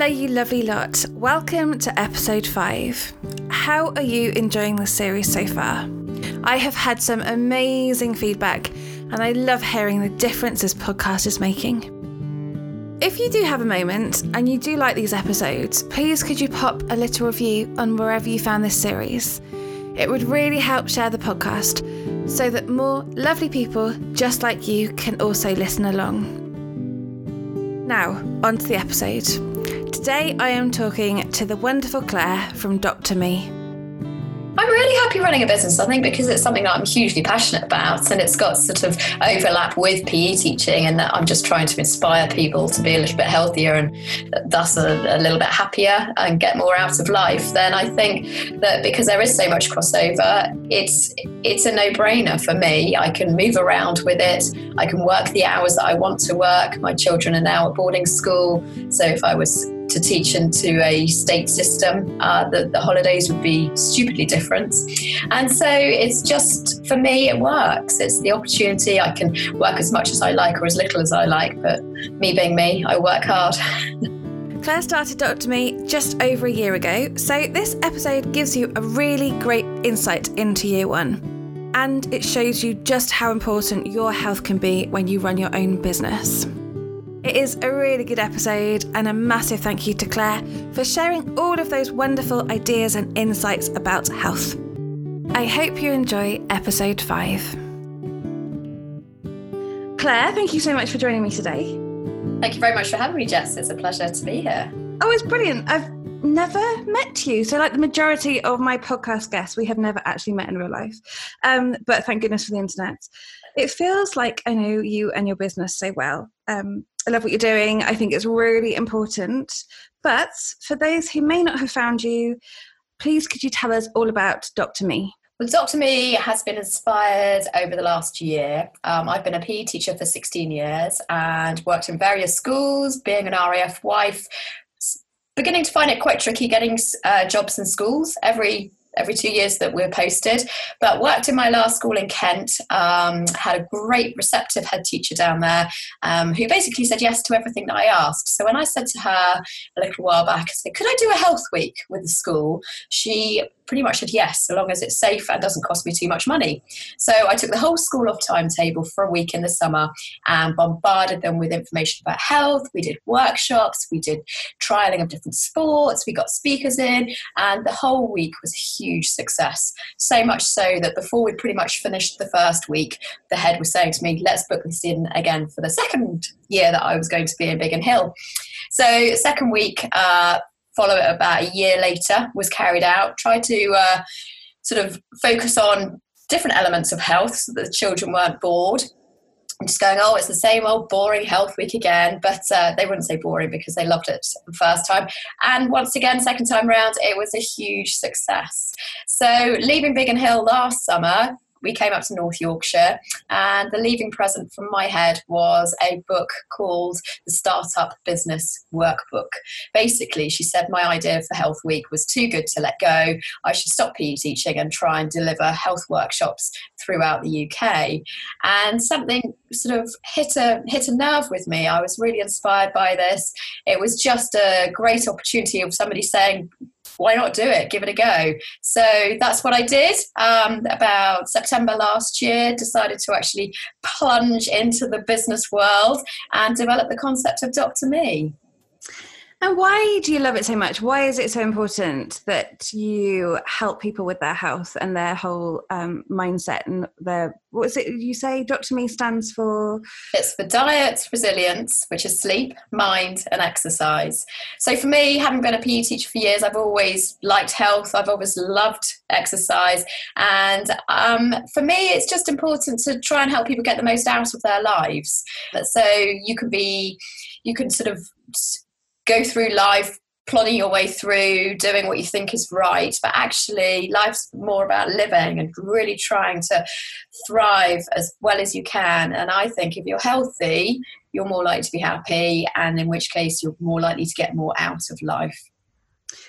Hello, you lovely lot. Welcome to episode five. How are you enjoying the series so far? I have had some amazing feedback, and I love hearing the difference this podcast is making. If you do have a moment and you do like these episodes, please could you pop a little review on wherever you found this series? It would really help share the podcast so that more lovely people just like you can also listen along. Now, on to the episode. Today I am talking to the wonderful Claire from Dr. Me. I'm really happy running a business, I think, because it's something that I'm hugely passionate about and it's got sort of overlap with PE teaching, and that I'm just trying to inspire people to be a little bit healthier and thus a, a little bit happier and get more out of life. Then I think that because there is so much crossover, it's it's a no-brainer for me. I can move around with it. I can work the hours that I want to work. My children are now at boarding school, so if I was to teach into a state system, uh, the, the holidays would be stupidly different. And so it's just, for me, it works. It's the opportunity. I can work as much as I like or as little as I like, but me being me, I work hard. Claire started Dr. Me just over a year ago, so this episode gives you a really great insight into year one. And it shows you just how important your health can be when you run your own business. It is a really good episode, and a massive thank you to Claire for sharing all of those wonderful ideas and insights about health. I hope you enjoy episode five. Claire, thank you so much for joining me today. Thank you very much for having me, Jess. It's a pleasure to be here. Oh, it's brilliant. I've never met you. So, like the majority of my podcast guests, we have never actually met in real life. Um, but thank goodness for the internet. It feels like I know you and your business so well. Um, I love what you're doing. I think it's really important. But for those who may not have found you, please could you tell us all about Dr. Me? Well, Dr. Me has been inspired over the last year. Um, I've been a PE teacher for 16 years and worked in various schools, being an RAF wife, beginning to find it quite tricky getting uh, jobs in schools. Every every two years that we're posted. But worked in my last school in Kent, um, had a great receptive head teacher down there um, who basically said yes to everything that I asked. So when I said to her a little while back, I said, Could I do a health week with the school? She pretty much said yes, so long as it's safe and doesn't cost me too much money. So I took the whole school off timetable for a week in the summer and bombarded them with information about health. We did workshops, we did trialing of different sports, we got speakers in, and the whole week was a huge success. So much so that before we pretty much finished the first week, the head was saying to me, let's book this in again for the second year that I was going to be in Biggin Hill. So, second week, uh, follow it about a year later was carried out. Tried to uh, sort of focus on different elements of health so that the children weren't bored. I'm just going, oh, it's the same old boring health week again. But uh, they wouldn't say boring because they loved it the first time. And once again, second time round, it was a huge success. So leaving Biggin Hill last summer, we came up to North Yorkshire, and the leaving present from my head was a book called The Startup Business Workbook. Basically, she said my idea for Health Week was too good to let go. I should stop PE teaching and try and deliver health workshops throughout the UK. And something sort of hit a hit a nerve with me. I was really inspired by this. It was just a great opportunity of somebody saying, why not do it? Give it a go. So that's what I did. Um, about September last year, decided to actually plunge into the business world and develop the concept of Dr. Me. And why do you love it so much? Why is it so important that you help people with their health and their whole um, mindset and their what is it you say? Dr. Me stands for? It's for diet, resilience, which is sleep, mind, and exercise. So for me, having been a PE teacher for years, I've always liked health. I've always loved exercise, and um, for me, it's just important to try and help people get the most out of their lives. So you can be, you can sort of go through life plodding your way through doing what you think is right but actually life's more about living and really trying to thrive as well as you can and i think if you're healthy you're more likely to be happy and in which case you're more likely to get more out of life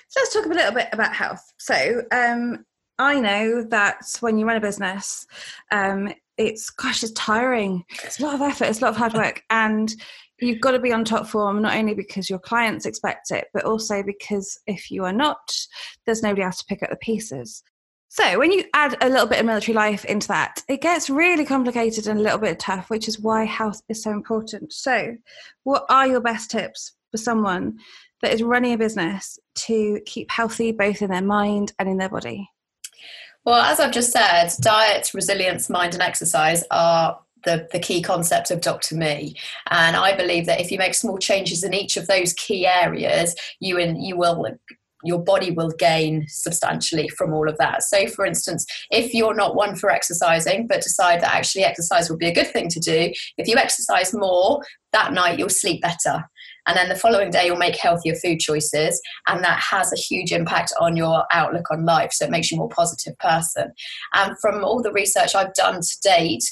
so let's talk a little bit about health so um, i know that when you run a business um, it's gosh, it's tiring. It's a lot of effort. It's a lot of hard work, and you've got to be on top form not only because your clients expect it, but also because if you are not, there's nobody else to pick up the pieces. So, when you add a little bit of military life into that, it gets really complicated and a little bit tough, which is why health is so important. So, what are your best tips for someone that is running a business to keep healthy both in their mind and in their body? Well, as I've just said, diet, resilience, mind, and exercise are the, the key concept of Dr. Me. And I believe that if you make small changes in each of those key areas, you and you will your body will gain substantially from all of that. So, for instance, if you're not one for exercising, but decide that actually exercise would be a good thing to do, if you exercise more, that night you'll sleep better. And then the following day, you'll make healthier food choices. And that has a huge impact on your outlook on life. So it makes you a more positive person. And from all the research I've done to date,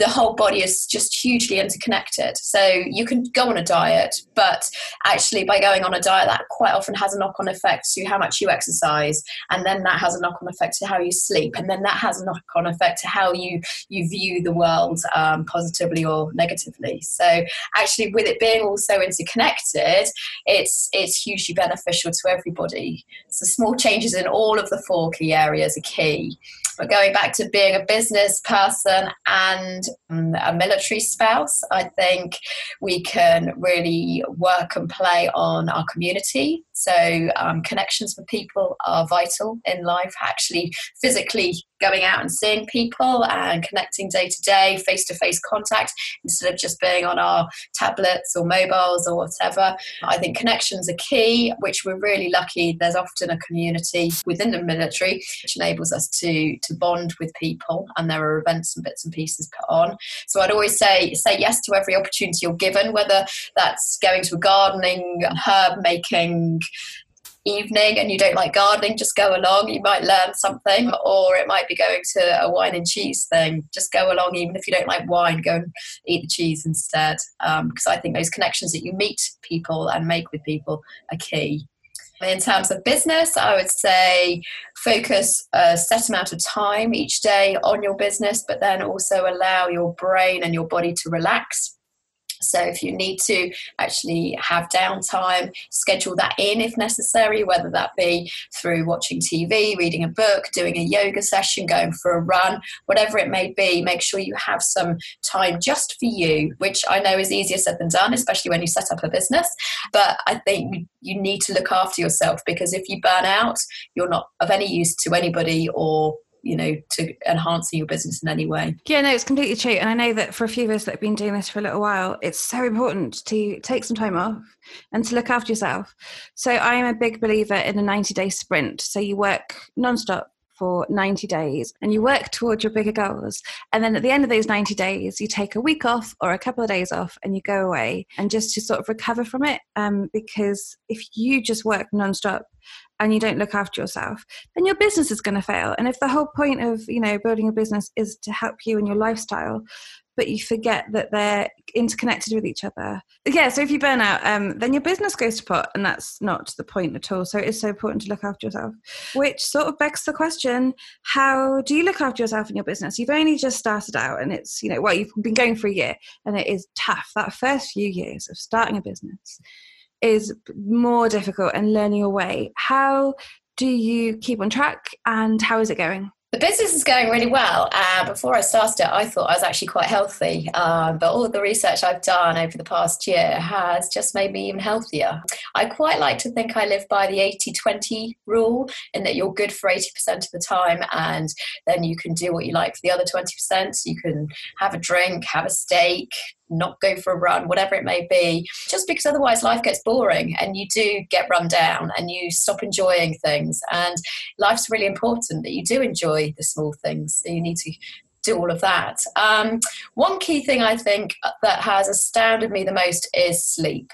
the whole body is just hugely interconnected. So you can go on a diet, but actually, by going on a diet, that quite often has a knock on effect to how much you exercise, and then that has a knock on effect to how you sleep, and then that has a knock on effect to how you you view the world um, positively or negatively. So actually, with it being also interconnected, it's it's hugely beneficial to everybody. So small changes in all of the four key areas are key. But going back to being a business person and um, a military spouse, I think we can really work and play on our community. So, um, connections with people are vital in life, actually, physically going out and seeing people and connecting day to day, face to face contact instead of just being on our tablets or mobiles or whatever. I think connections are key, which we're really lucky. There's often a community within the military which enables us to, to bond with people, and there are events and bits and pieces put on. So I'd always say say yes to every opportunity you're given, whether that's going to a gardening, herb making, evening and you don't like gardening, just go along. You might learn something, or it might be going to a wine and cheese thing. Just go along, even if you don't like wine, go and eat the cheese instead. Um, because I think those connections that you meet people and make with people are key. In terms of business, I would say focus a set amount of time each day on your business, but then also allow your brain and your body to relax so if you need to actually have downtime, schedule that in if necessary, whether that be through watching TV, reading a book, doing a yoga session, going for a run, whatever it may be, make sure you have some time just for you, which I know is easier said than done, especially when you set up a business. But I think you need to look after yourself because if you burn out, you're not of any use to anybody or you know to enhancing your business in any way yeah no it's completely true and i know that for a few of us that have been doing this for a little while it's so important to take some time off and to look after yourself so i am a big believer in a 90 day sprint so you work non-stop for 90 days and you work towards your bigger goals. And then at the end of those 90 days, you take a week off or a couple of days off and you go away and just to sort of recover from it. Um, because if you just work nonstop and you don't look after yourself, then your business is going to fail. And if the whole point of, you know, building a business is to help you in your lifestyle, but you forget that they're interconnected with each other. Yeah, so if you burn out, um, then your business goes to pot, and that's not the point at all. So it is so important to look after yourself, which sort of begs the question how do you look after yourself in your business? You've only just started out, and it's, you know, well, you've been going for a year, and it is tough. That first few years of starting a business is more difficult and learning your way. How do you keep on track, and how is it going? The business is going really well. Uh, before I started it, I thought I was actually quite healthy. Um, but all the research I've done over the past year has just made me even healthier. I quite like to think I live by the 80 20 rule, in that you're good for 80% of the time, and then you can do what you like for the other 20%. You can have a drink, have a steak, not go for a run, whatever it may be, just because otherwise life gets boring and you do get run down and you stop enjoying things. And life's really important that you do enjoy the small things. So you need to do all of that. Um, one key thing I think that has astounded me the most is sleep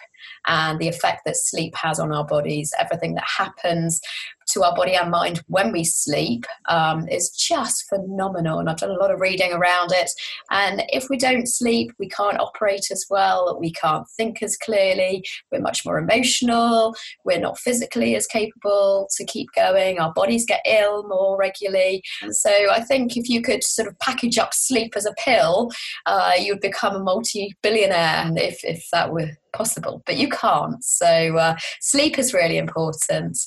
and the effect that sleep has on our bodies, everything that happens to our body and mind when we sleep um, is just phenomenal. And I've done a lot of reading around it. And if we don't sleep, we can't operate as well, we can't think as clearly, we're much more emotional, we're not physically as capable to keep going, our bodies get ill more regularly. So I think if you could sort of package up sleep as a pill, uh, you would become a multi billionaire if, if that were possible, but you can't. So, uh, sleep is really important.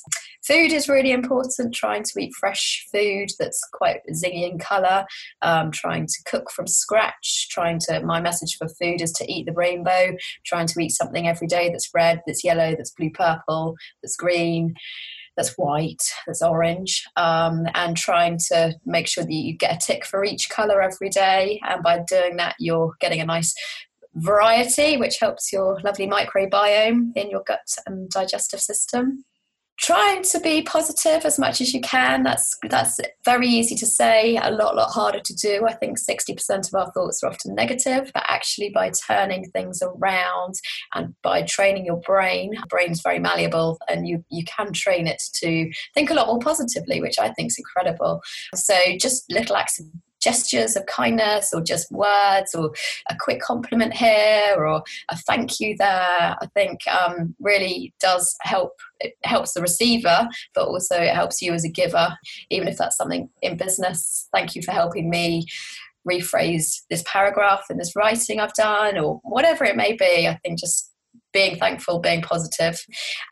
Food is really important, trying to eat fresh food that's quite zingy in colour, um, trying to cook from scratch, trying to, my message for food is to eat the rainbow, trying to eat something every day that's red, that's yellow, that's blue purple, that's green that's white, that's orange, um, and trying to make sure that you get a tick for each colour every day. And by doing that, you're getting a nice variety, which helps your lovely microbiome in your gut and digestive system trying to be positive as much as you can. That's that's very easy to say a lot lot harder to do. I think 60% of our thoughts are often negative but actually by turning things around and by training your brain brain's very malleable and you you can train it to think a lot more positively which i think is incredible. So just little acts of gestures of kindness or just words or a quick compliment here or a thank you there i think um, really does help. It helps the receiver but also it helps you as a giver even if that's something in business. Thank you for helping me rephrase this paragraph in this writing i've done or whatever it may be. I think just being thankful, being positive.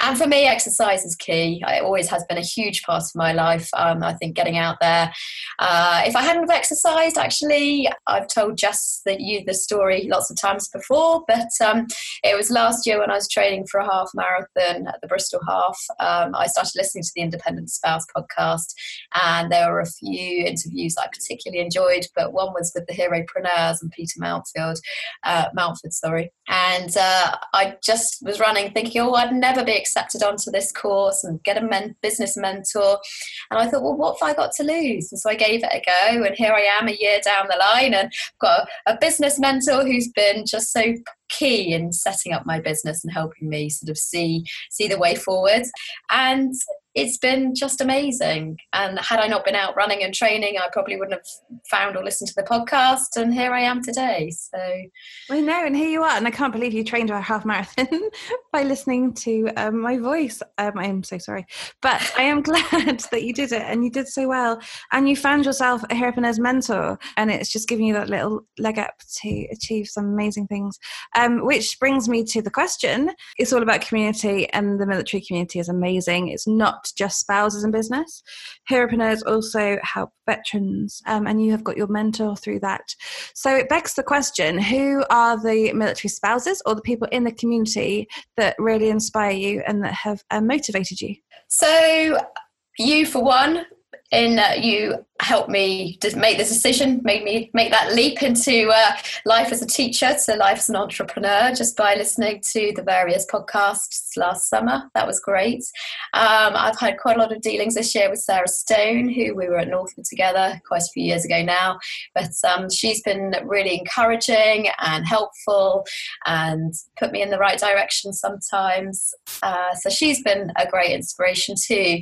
And for me, exercise is key. It always has been a huge part of my life. Um, I think getting out there. Uh, if I hadn't exercised, actually, I've told Jess that you the story lots of times before, but um, it was last year when I was training for a half marathon at the Bristol Half. Um, I started listening to the Independent Spouse podcast, and there were a few interviews I particularly enjoyed, but one was with the Heropreneurs and Peter Mountfield, uh, Mountford, sorry, and uh, I just was running thinking, oh, I'd never be accepted onto this course and get a men- business mentor. And I thought, well, what have I got to lose? And so I gave it a go. And here I am a year down the line and got a, a business mentor who's been just so key in setting up my business and helping me sort of see see the way forward and it's been just amazing. And had I not been out running and training, I probably wouldn't have found or listened to the podcast. And here I am today. So I know, and here you are. And I can't believe you trained a half marathon by listening to um, my voice. Um, I am so sorry, but I am glad that you did it, and you did so well. And you found yourself a Heropreneurs mentor, and it's just giving you that little leg up to achieve some amazing things. Um, which brings me to the question: It's all about community, and the military community is amazing. It's not just spouses in business. Heropreneurs also help veterans, um, and you have got your mentor through that. So it begs the question who are the military spouses or the people in the community that really inspire you and that have uh, motivated you? So, you, for one, in that you helped me make the decision, made me make that leap into uh, life as a teacher to life as an entrepreneur just by listening to the various podcasts last summer. That was great. Um, I've had quite a lot of dealings this year with Sarah Stone, who we were at Northwood together quite a few years ago now. But um, she's been really encouraging and helpful and put me in the right direction sometimes. Uh, so she's been a great inspiration too.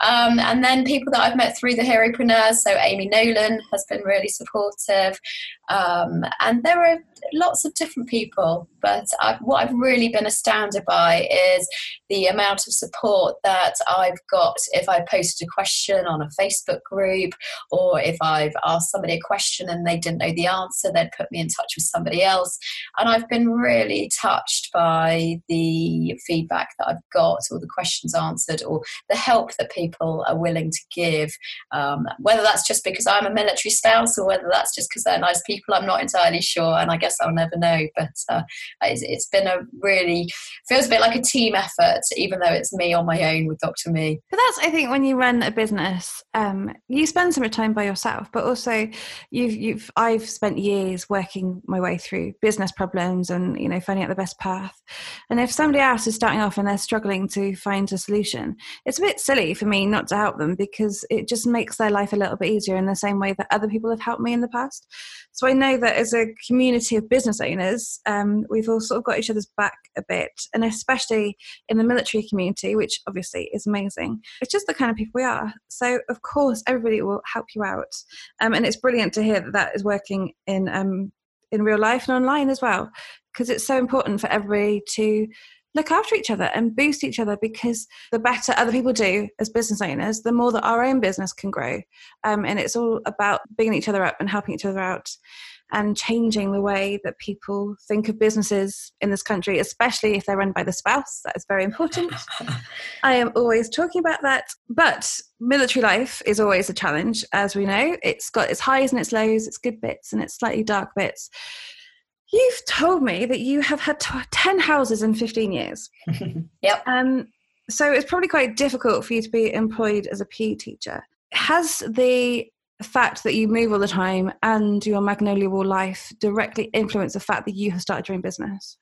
Um, and then people that I've met through the Heropreneurs, so Amy Nolan has been really supportive. Um, and there are lots of different people, but I've, what I've really been astounded by is the amount of support that I've got if I posted a question on a Facebook group, or if I've asked somebody a question and they didn't know the answer, they'd put me in touch with somebody else. And I've been really touched by the feedback that I've got, or the questions answered, or the help that people are willing to give. Um, whether that's just because I'm a military spouse, or whether that's just because they're nice people, I'm not entirely sure. And I guess I'll never know. But uh, it's, it's been a really feels a bit like a team effort, even though it's me on my own with Dr. Me. But that's I think when you run a business, um, you spend so much time by yourself, but also you've you've I've spent years working my way through business problems and you know finding out the best path. And if somebody else is starting off and they're struggling to find a solution, it's a bit silly for me not to help them because it just makes their life a little bit easier in the same way that other people have helped me in the past. So I know that as a community of business owners, um, we've all sort of got each other's back a bit, and especially in the military community, which obviously is amazing. It's just the kind of people we are. So of course, everybody will help you out, um, and it's brilliant to hear that that is working in um, in real life and online as well, because it's so important for everybody to look after each other and boost each other because the better other people do as business owners, the more that our own business can grow. Um, and it's all about bigging each other up and helping each other out and changing the way that people think of businesses in this country, especially if they're run by the spouse. That is very important. I am always talking about that. But military life is always a challenge, as we know. It's got its highs and its lows, its good bits and its slightly dark bits. You've told me that you have had 10 houses in 15 years. yep. Um, so it's probably quite difficult for you to be employed as a PE teacher. Has the fact that you move all the time and your magnolia wall life directly influenced the fact that you have started your own business?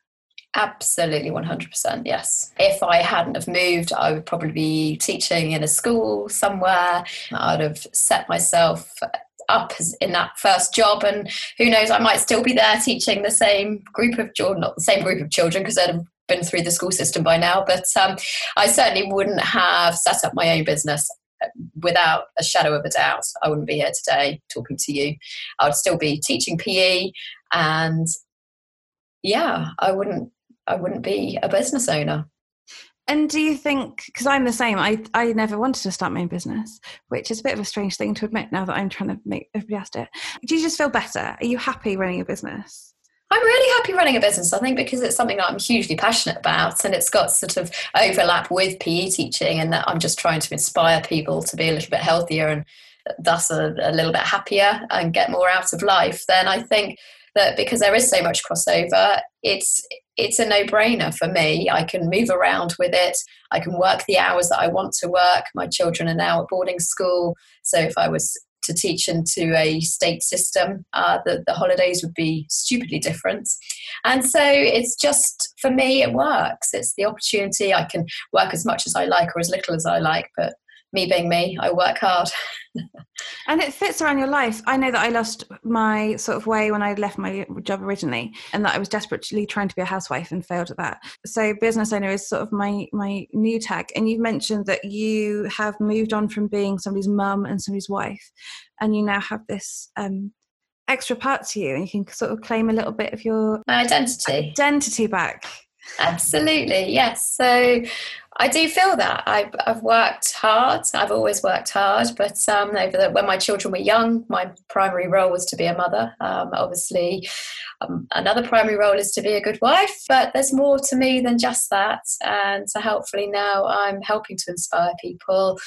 Absolutely, 100%. Yes. If I hadn't have moved, I would probably be teaching in a school somewhere. I'd have set myself up in that first job and who knows i might still be there teaching the same group of children not the same group of children because they'd have been through the school system by now but um, i certainly wouldn't have set up my own business uh, without a shadow of a doubt. I wouldn't be here today talking to you. I would still be teaching pe and yeah i wouldn't i wouldn't be a business owner and do you think, because I'm the same, I, I never wanted to start my own business, which is a bit of a strange thing to admit now that I'm trying to make everybody do it. Do you just feel better? Are you happy running a business? I'm really happy running a business, I think, because it's something that I'm hugely passionate about and it's got sort of overlap with PE teaching and that I'm just trying to inspire people to be a little bit healthier and thus a, a little bit happier and get more out of life. Then I think that because there is so much crossover, it's it's a no-brainer for me. I can move around with it. I can work the hours that I want to work. My children are now at boarding school, so if I was to teach into a state system, uh, the, the holidays would be stupidly different. And so it's just, for me, it works. It's the opportunity. I can work as much as I like or as little as I like, but me being me, I work hard. and it fits around your life. I know that I lost my sort of way when I left my job originally, and that I was desperately trying to be a housewife and failed at that. So business owner is sort of my my new tag. And you've mentioned that you have moved on from being somebody's mum and somebody's wife, and you now have this um, extra part to you, and you can sort of claim a little bit of your my identity identity back. Absolutely, yes. So I do feel that I've, I've worked hard. I've always worked hard, but um, the, when my children were young, my primary role was to be a mother. Um, obviously, um, another primary role is to be a good wife, but there's more to me than just that. And so, hopefully, now I'm helping to inspire people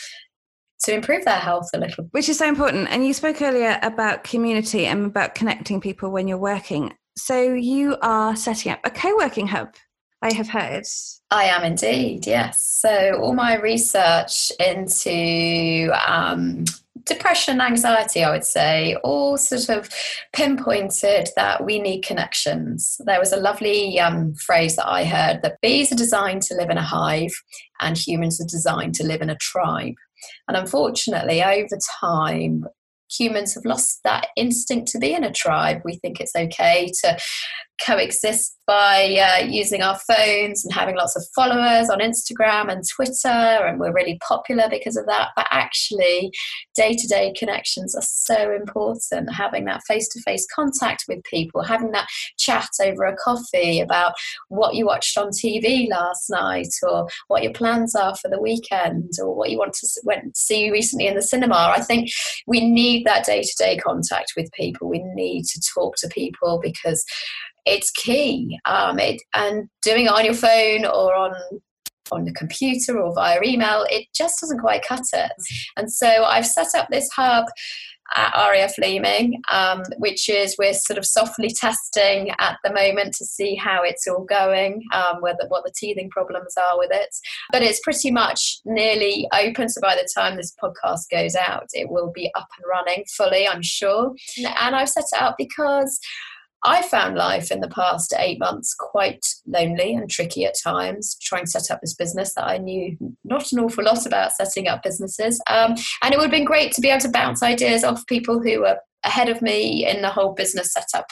to improve their health a little. Which is so important. And you spoke earlier about community and about connecting people when you're working. So, you are setting up a co working hub I have heard. I am indeed, yes. So, all my research into um, depression anxiety, I would say, all sort of pinpointed that we need connections. There was a lovely um, phrase that I heard that bees are designed to live in a hive and humans are designed to live in a tribe. And unfortunately, over time, humans have lost that instinct to be in a tribe. We think it's okay to coexist by uh, using our phones and having lots of followers on Instagram and Twitter, and we're really popular because of that. But actually, day to day connections are so important. Having that face to face contact with people, having that chat over a coffee about what you watched on TV last night, or what your plans are for the weekend, or what you want to see recently in the cinema. I think we need that day to day contact with people. We need to talk to people because it's key. Um, it, and doing it on your phone or on on the computer or via email, it just doesn't quite cut it. And so I've set up this hub at RAF Leeming, um, which is we're sort of softly testing at the moment to see how it's all going, um, whether what the teething problems are with it. But it's pretty much nearly open. So by the time this podcast goes out, it will be up and running fully, I'm sure. And I've set it up because I found life in the past eight months quite lonely and tricky at times, trying to set up this business that I knew not an awful lot about setting up businesses. Um, and it would have been great to be able to bounce ideas off people who were ahead of me in the whole business setup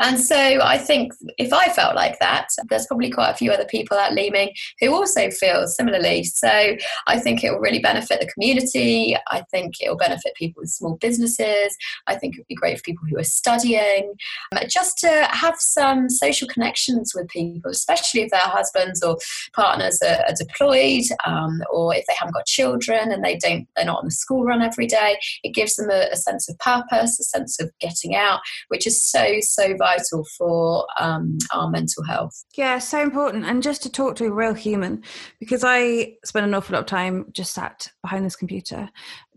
and so I think if I felt like that, there's probably quite a few other people at Leeming who also feel similarly. So I think it will really benefit the community. I think it will benefit people with small businesses. I think it would be great for people who are studying, um, just to have some social connections with people, especially if their husbands or partners are, are deployed um, or if they haven't got children and they don't, they're not on the school run every day. It gives them a, a sense of purpose, a sense of getting out, which is so, so vital for um, our mental health. Yeah, so important. And just to talk to a real human, because I spend an awful lot of time just sat behind this computer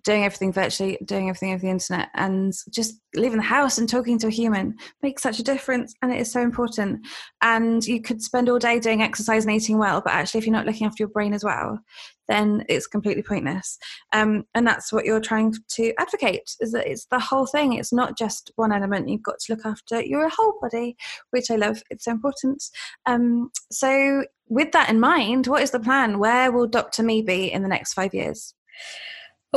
doing everything virtually, doing everything over the internet, and just leaving the house and talking to a human makes such a difference. And it is so important. And you could spend all day doing exercise and eating well, but actually, if you're not looking after your brain as well, then it's completely pointless. Um, and that's what you're trying to advocate is that it's the whole thing. It's not just one element. You've got to look after your whole body, which I love. It's so important. Um, so, with that in mind, what is the plan? Where will Dr. Me be in the next five years?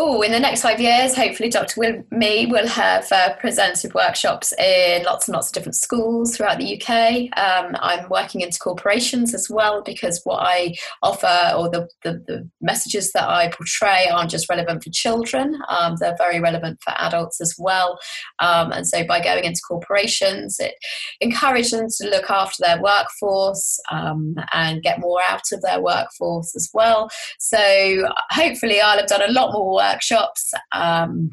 Oh, in the next five years, hopefully, Dr. Will, me will have uh, presented workshops in lots and lots of different schools throughout the UK. Um, I'm working into corporations as well because what I offer or the, the, the messages that I portray aren't just relevant for children, um, they're very relevant for adults as well. Um, and so, by going into corporations, it encourages them to look after their workforce um, and get more out of their workforce as well. So, hopefully, I'll have done a lot more work workshops. Um,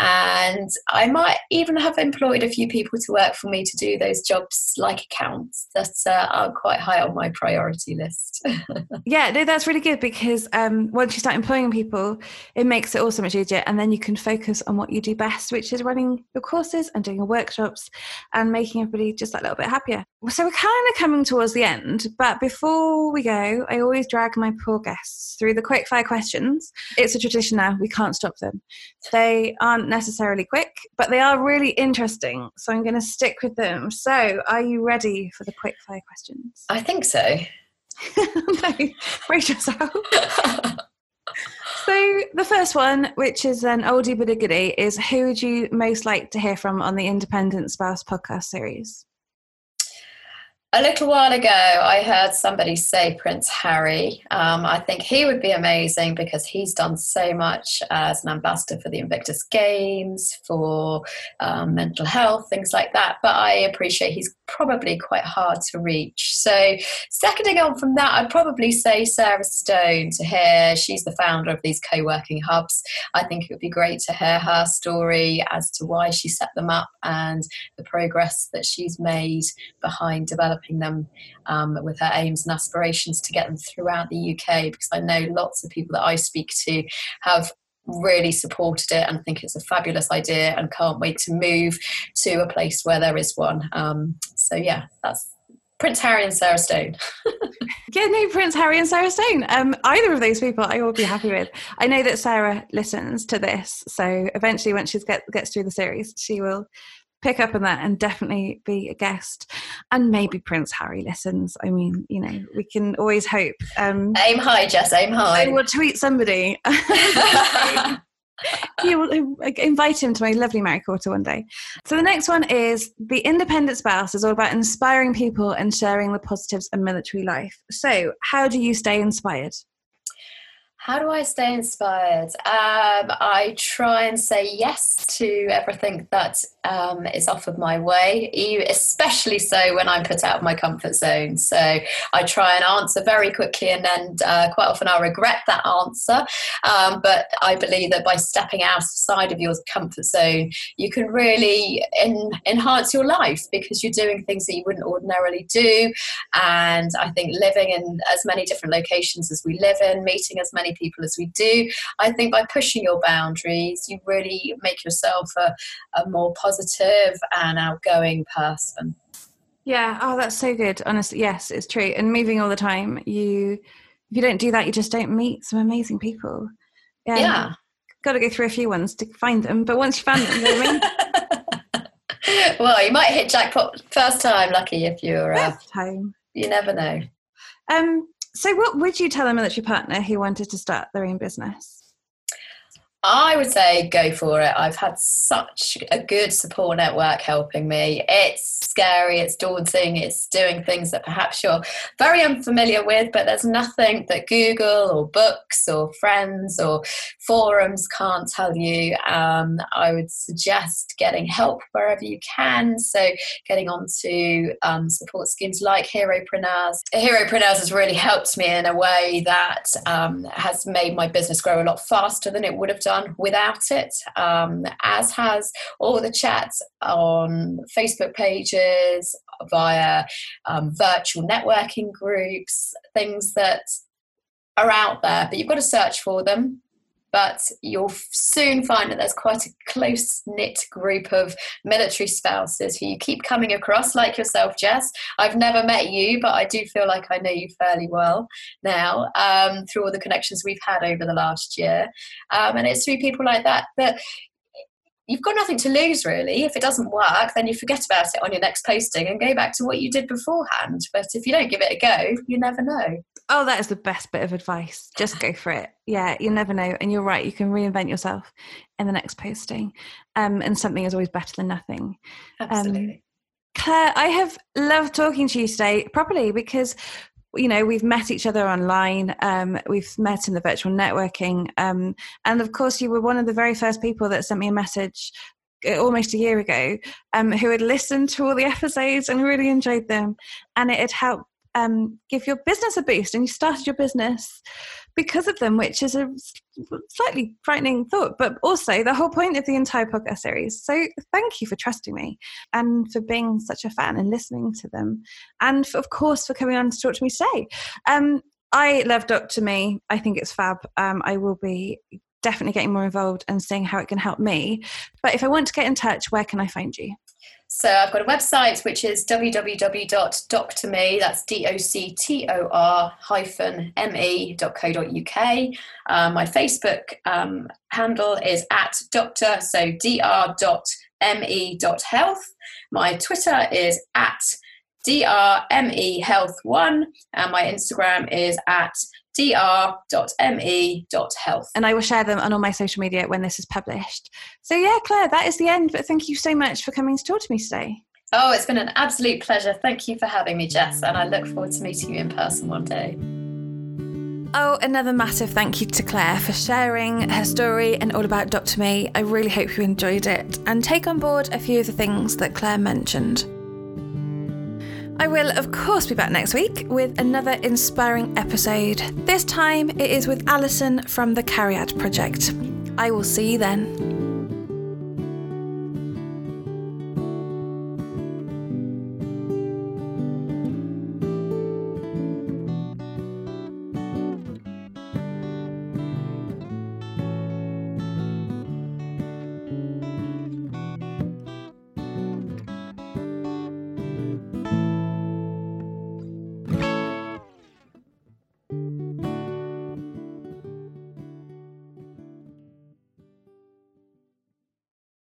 and I might even have employed a few people to work for me to do those jobs like accounts that uh, are quite high on my priority list. yeah, no, that's really good because um, once you start employing people, it makes it all so much easier. And then you can focus on what you do best, which is running your courses and doing your workshops and making everybody just that little bit happier. So we're kind of coming towards the end, but before we go, I always drag my poor guests through the quick fire questions. It's a tradition now, we can't stop them. They aren't necessarily quick, but they are really interesting. So I'm going to stick with them. So, are you ready for the quick fire questions? I think so. no, brace yourself. so, the first one, which is an oldie but a goodie, is who would you most like to hear from on the Independent Spouse podcast series? A little while ago, I heard somebody say Prince Harry. Um, I think he would be amazing because he's done so much as an ambassador for the Invictus Games, for um, mental health, things like that. But I appreciate he's probably quite hard to reach. So, seconding on from that, I'd probably say Sarah Stone to hear. She's the founder of these co working hubs. I think it would be great to hear her story as to why she set them up and the progress that she's made behind developing them um, with her aims and aspirations to get them throughout the UK because I know lots of people that I speak to have really supported it and think it's a fabulous idea and can't wait to move to a place where there is one. Um, so yeah, that's Prince Harry and Sarah Stone. yeah, no, Prince Harry and Sarah Stone. Um, either of those people, I will be happy with. I know that Sarah listens to this, so eventually, when she get, gets through the series, she will pick up on that and definitely be a guest. And maybe Prince Harry listens. I mean, you know, we can always hope. Um, aim high, Jess, aim high. I will tweet somebody. you will invite him to my lovely married quarter one day. So the next one is the independent spouse is all about inspiring people and sharing the positives of military life. So how do you stay inspired? How do I stay inspired? Um, I try and say yes to everything that um, is offered my way, especially so when I'm put out of my comfort zone. So I try and answer very quickly, and then uh, quite often I'll regret that answer. Um, but I believe that by stepping outside of your comfort zone, you can really enhance your life because you're doing things that you wouldn't ordinarily do. And I think living in as many different locations as we live in, meeting as many many people as we do. I think by pushing your boundaries, you really make yourself a, a more positive and outgoing person. Yeah, oh, that's so good. Honestly, yes, it's true. And moving all the time, you if you don't do that, you just don't meet some amazing people. Yeah, yeah. got to go through a few ones to find them. But once you find them, you know I mean. well, you might hit jackpot first time. Lucky if you're uh, first time. You never know. Um, so, what would you tell a military partner who wanted to start their own business? I would say go for it. I've had such a good support network helping me. It's scary, it's daunting, it's doing things that perhaps you're very unfamiliar with, but there's nothing that Google or books or friends or forums can't tell you. Um, I would suggest getting help wherever you can. So, getting onto um, support schemes like Heropreneurs. Heropreneurs has really helped me in a way that um, has made my business grow a lot faster than it would have done done without it, um, as has all the chats on Facebook pages, via um, virtual networking groups, things that are out there, but you've got to search for them but you'll soon find that there's quite a close knit group of military spouses who you keep coming across, like yourself, Jess. I've never met you, but I do feel like I know you fairly well now um, through all the connections we've had over the last year. Um, and it's through people like that that you've got nothing to lose really. If it doesn't work, then you forget about it on your next posting and go back to what you did beforehand. But if you don't give it a go, you never know. Oh, that is the best bit of advice. Just go for it. Yeah, you never know. And you're right, you can reinvent yourself in the next posting. Um, and something is always better than nothing. Absolutely. Um, Claire, I have loved talking to you today properly because you know we've met each other online um, we've met in the virtual networking um, and of course you were one of the very first people that sent me a message uh, almost a year ago um, who had listened to all the episodes and really enjoyed them and it had helped um, give your business a boost and you started your business because of them, which is a slightly frightening thought, but also the whole point of the entire podcast series. So thank you for trusting me and for being such a fan and listening to them. And for, of course, for coming on to talk to me today. Um, I love Dr. Me. I think it's fab. Um, I will be definitely getting more involved and seeing how it can help me. But if I want to get in touch, where can I find you? So I've got a website which is www.doctorme, that's D-O-C-T-O-R hyphen M-E.co.uk. Um, my Facebook um, handle is at doctor, so dr.me.health. My Twitter is at drme health one, and my Instagram is at dr.me.health. And I will share them on all my social media when this is published. So, yeah, Claire, that is the end. But thank you so much for coming to talk to me today. Oh, it's been an absolute pleasure. Thank you for having me, Jess. And I look forward to meeting you in person one day. Oh, another massive thank you to Claire for sharing her story and all about Dr. Me. I really hope you enjoyed it and take on board a few of the things that Claire mentioned. I will, of course, be back next week with another inspiring episode. This time it is with Alison from the Cariad Project. I will see you then.